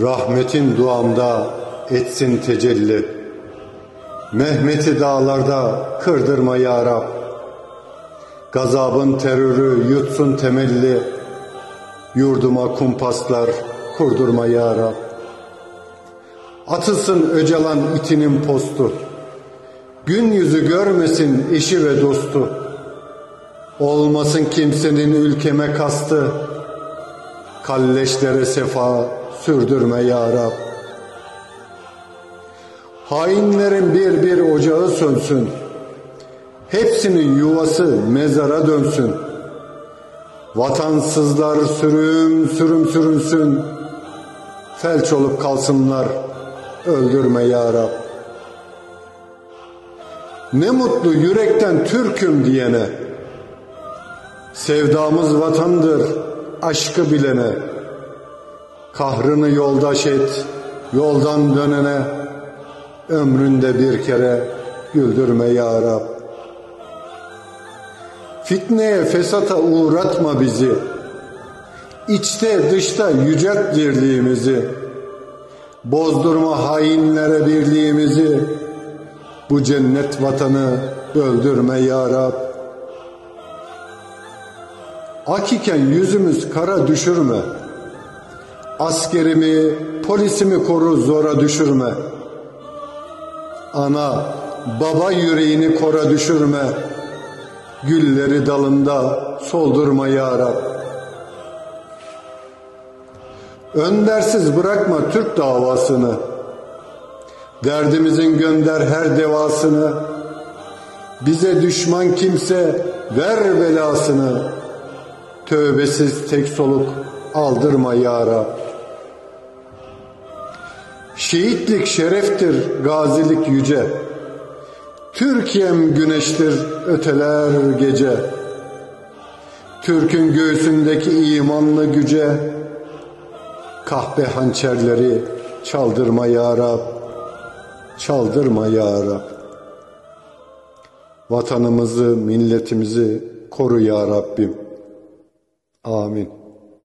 Rahmetin duamda etsin tecelli. Mehmet'i dağlarda kırdırma ya Rab. Gazabın terörü yutsun temelli. Yurduma kumpaslar kurdurma ya Rab. Atılsın Öcalan itinin postu. Gün yüzü görmesin eşi ve dostu. Olmasın kimsenin ülkeme kastı. Kalleşlere sefa sürdürme ya Rab. Hainlerin bir bir ocağı sönsün. Hepsinin yuvası mezara dönsün. Vatansızlar sürüm sürüm sürünsün. Felç olup kalsınlar. Öldürme ya Rab. Ne mutlu yürekten Türk'üm diyene. Sevdamız vatandır aşkı bilene. Kahrını yoldaş et yoldan dönene. Ömründe bir kere güldürme ya Rab. Fitneye fesata uğratma bizi. İçte dışta yücelt dirliğimizi. Bozdurma hainlere birliğimizi. Bu cennet vatanı öldürme ya Rab. Ak yüzümüz kara düşürme. Askerimi, polisimi koru zora düşürme. Ana, baba yüreğini kora düşürme. Gülleri dalında soldurma ya Rab. Öndersiz bırakma Türk davasını. Derdimizin gönder her devasını. Bize düşman kimse ver belasını. Tövbesiz tek soluk aldırma ya Rab. Şehitlik şereftir, gazilik yüce. Türkiye'm güneştir, öteler gece. Türk'ün göğsündeki imanlı güce, kahpe hançerleri çaldırma ya Rab, çaldırma ya Rab. Vatanımızı, milletimizi koru ya Rabbim. Amin.